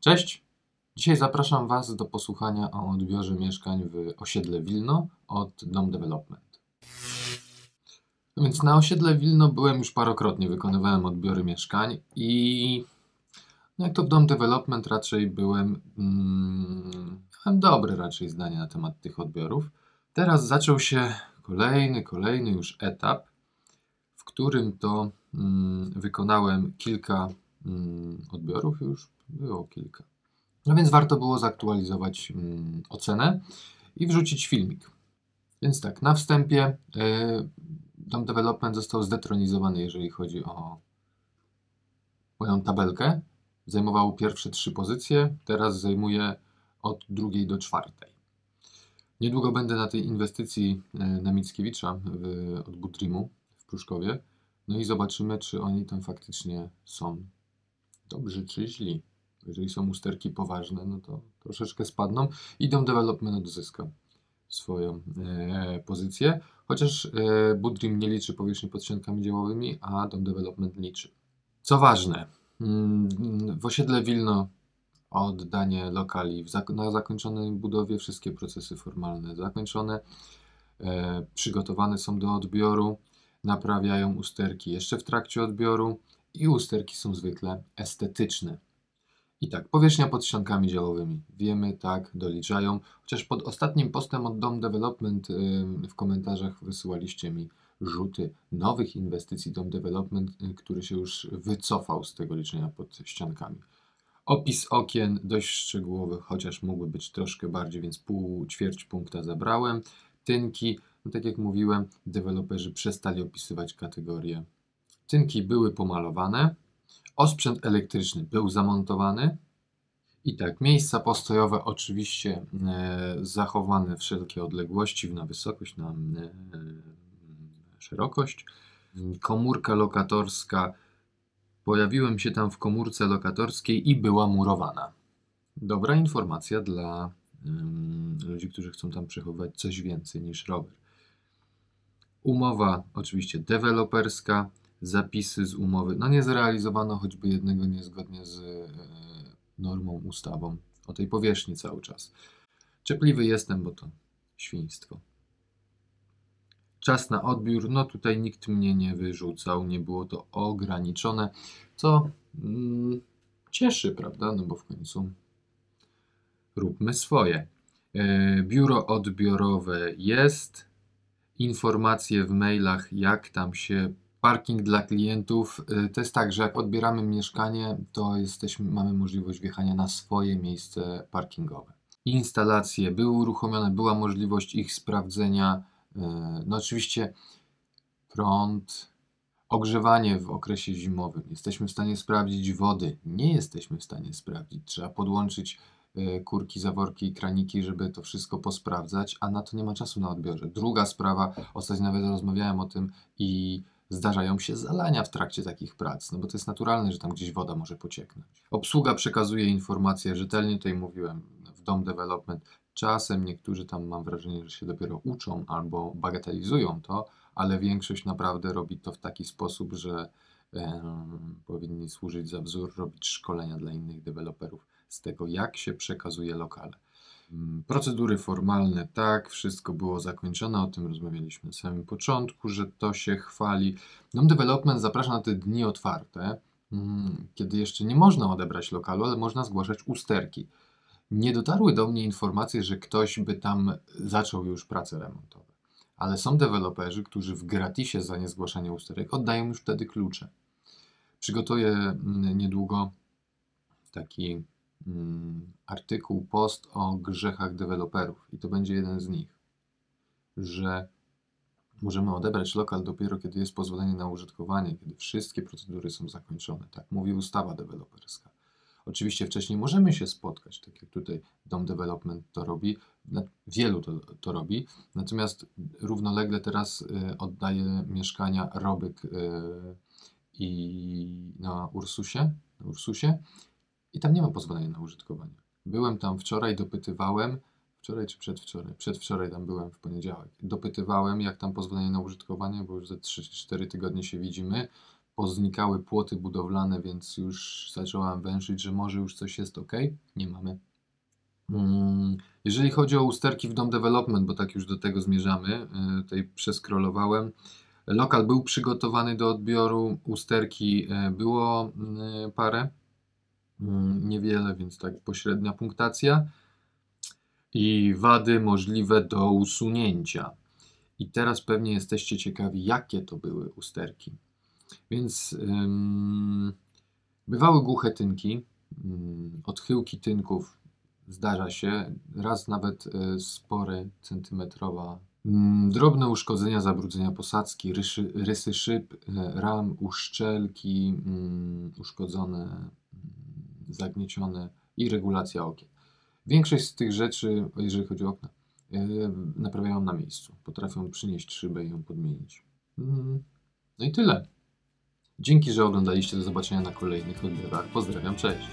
Cześć! Dzisiaj zapraszam Was do posłuchania o odbiorze mieszkań w osiedle Wilno od Dom Development. No więc na osiedle Wilno byłem już parokrotnie, wykonywałem odbiory mieszkań i no jak to w Dom Development raczej byłem, mm, miałem dobre raczej zdanie na temat tych odbiorów. Teraz zaczął się kolejny, kolejny już etap, w którym to mm, wykonałem kilka mm, odbiorów, już było kilka. No więc warto było zaktualizować mm, ocenę i wrzucić filmik. Więc tak, na wstępie y, Dom Development został zdetronizowany, jeżeli chodzi o moją tabelkę. Zajmował pierwsze trzy pozycje, teraz zajmuje od drugiej do czwartej. Niedługo będę na tej inwestycji y, na Mickiewicza w, od Budrimu w Pruszkowie. No i zobaczymy, czy oni tam faktycznie są dobrzy czy źli. Jeżeli są usterki poważne, no to troszeczkę spadną i Dom Development odzyska swoją e, pozycję, chociaż e, Budrim nie liczy powierzchni pod ściankami działowymi, a Dom Development liczy. Co ważne, mm, w osiedle Wilno oddanie lokali na zakończonej budowie, wszystkie procesy formalne zakończone, e, przygotowane są do odbioru, naprawiają usterki jeszcze w trakcie odbioru i usterki są zwykle estetyczne. I tak, powierzchnia pod ściankami działowymi. Wiemy, tak, doliczają. Chociaż pod ostatnim postem od Dom Development y, w komentarzach wysyłaliście mi rzuty nowych inwestycji Dom Development, y, który się już wycofał z tego liczenia pod ściankami. Opis okien dość szczegółowy, chociaż mógłby być troszkę bardziej, więc pół, ćwierć punkta zabrałem. Tynki, no tak jak mówiłem, deweloperzy przestali opisywać kategorie. Tynki były pomalowane, Osprzęt elektryczny był zamontowany. I tak, miejsca postojowe oczywiście e, zachowane wszelkie odległości na wysokość, na e, szerokość. Komórka lokatorska. Pojawiłem się tam w komórce lokatorskiej i była murowana. Dobra informacja dla ludzi, którzy chcą tam przechowywać coś więcej niż rower. Umowa oczywiście deweloperska, zapisy z umowy. No nie zrealizowano choćby jednego niezgodnie z e, normą, ustawą o tej powierzchni cały czas. Czepliwy jestem, bo to świństwo. Czas na odbiór, no tutaj nikt mnie nie wyrzucał, nie było to ograniczone, co mm, cieszy, prawda? No bo w końcu róbmy swoje. E, biuro odbiorowe jest, informacje w mailach, jak tam się Parking dla klientów y, to jest tak, że jak odbieramy mieszkanie, to jesteśmy, mamy możliwość wjechania na swoje miejsce parkingowe. Instalacje były uruchomione, była możliwość ich sprawdzenia. Y, no oczywiście prąd, ogrzewanie w okresie zimowym. Jesteśmy w stanie sprawdzić wody. Nie jesteśmy w stanie sprawdzić. Trzeba podłączyć y, kurki, zaworki i kraniki, żeby to wszystko posprawdzać, a na to nie ma czasu na odbiorze. Druga sprawa, ostatnio nawet rozmawiałem o tym i zdarzają się zalania w trakcie takich prac, no bo to jest naturalne, że tam gdzieś woda może pocieknąć. Obsługa przekazuje informacje rzetelnie, tutaj mówiłem w Dom Development, czasem niektórzy tam mam wrażenie, że się dopiero uczą albo bagatelizują to, ale większość naprawdę robi to w taki sposób, że e, powinni służyć za wzór, robić szkolenia dla innych deweloperów z tego, jak się przekazuje lokale. Mm, procedury formalne, tak, wszystko było zakończone, o tym rozmawialiśmy na samym początku, że to się chwali. Dom Development zaprasza na te dni otwarte, mm, kiedy jeszcze nie można odebrać lokalu, ale można zgłaszać usterki. Nie dotarły do mnie informacje, że ktoś by tam zaczął już prace remontowe, ale są deweloperzy, którzy w gratisie za niezgłaszanie usterek oddają już wtedy klucze. Przygotuję mm, niedługo taki artykuł, post o grzechach deweloperów i to będzie jeden z nich, że możemy odebrać lokal dopiero kiedy jest pozwolenie na użytkowanie, kiedy wszystkie procedury są zakończone. Tak mówi ustawa deweloperska. Oczywiście wcześniej możemy się spotkać, tak jak tutaj Dom Development to robi, wielu to, to robi, natomiast równolegle teraz y, oddaje mieszkania Robyk y, i na Ursusie, na Ursusie i tam nie ma pozwolenia na użytkowanie. Byłem tam wczoraj, dopytywałem, wczoraj czy przedwczoraj? Przedwczoraj tam byłem w poniedziałek. Dopytywałem, jak tam pozwolenie na użytkowanie, bo już za 3-4 tygodnie się widzimy. poznikały płoty budowlane, więc już zacząłem węszyć, że może już coś jest ok. Nie mamy. Mm, Jeżeli chodzi o usterki w Dom Development, bo tak już do tego zmierzamy, y, tutaj przeskrolowałem. Lokal był przygotowany do odbioru, usterki y, było y, parę, niewiele, więc tak pośrednia punktacja. I wady możliwe do usunięcia. I teraz pewnie jesteście ciekawi, jakie to były usterki. Więc ym, bywały głuche tynki, ym, odchyłki tynków zdarza się, raz nawet y, spory, centymetrowa. Ym, drobne uszkodzenia, zabrudzenia posadzki, ryszy, rysy szyb, y, ram, uszczelki, uszkodzone, zagniecione i regulacja okien. Większość z tych rzeczy, jeżeli chodzi o okna, y, naprawiają na miejscu. Potrafią przynieść szybę i ją podmienić. Mm, No i tyle. Dzięki, że oglądaliście. Do zobaczenia na kolejnych odbiorach. Pozdrawiam, cześć.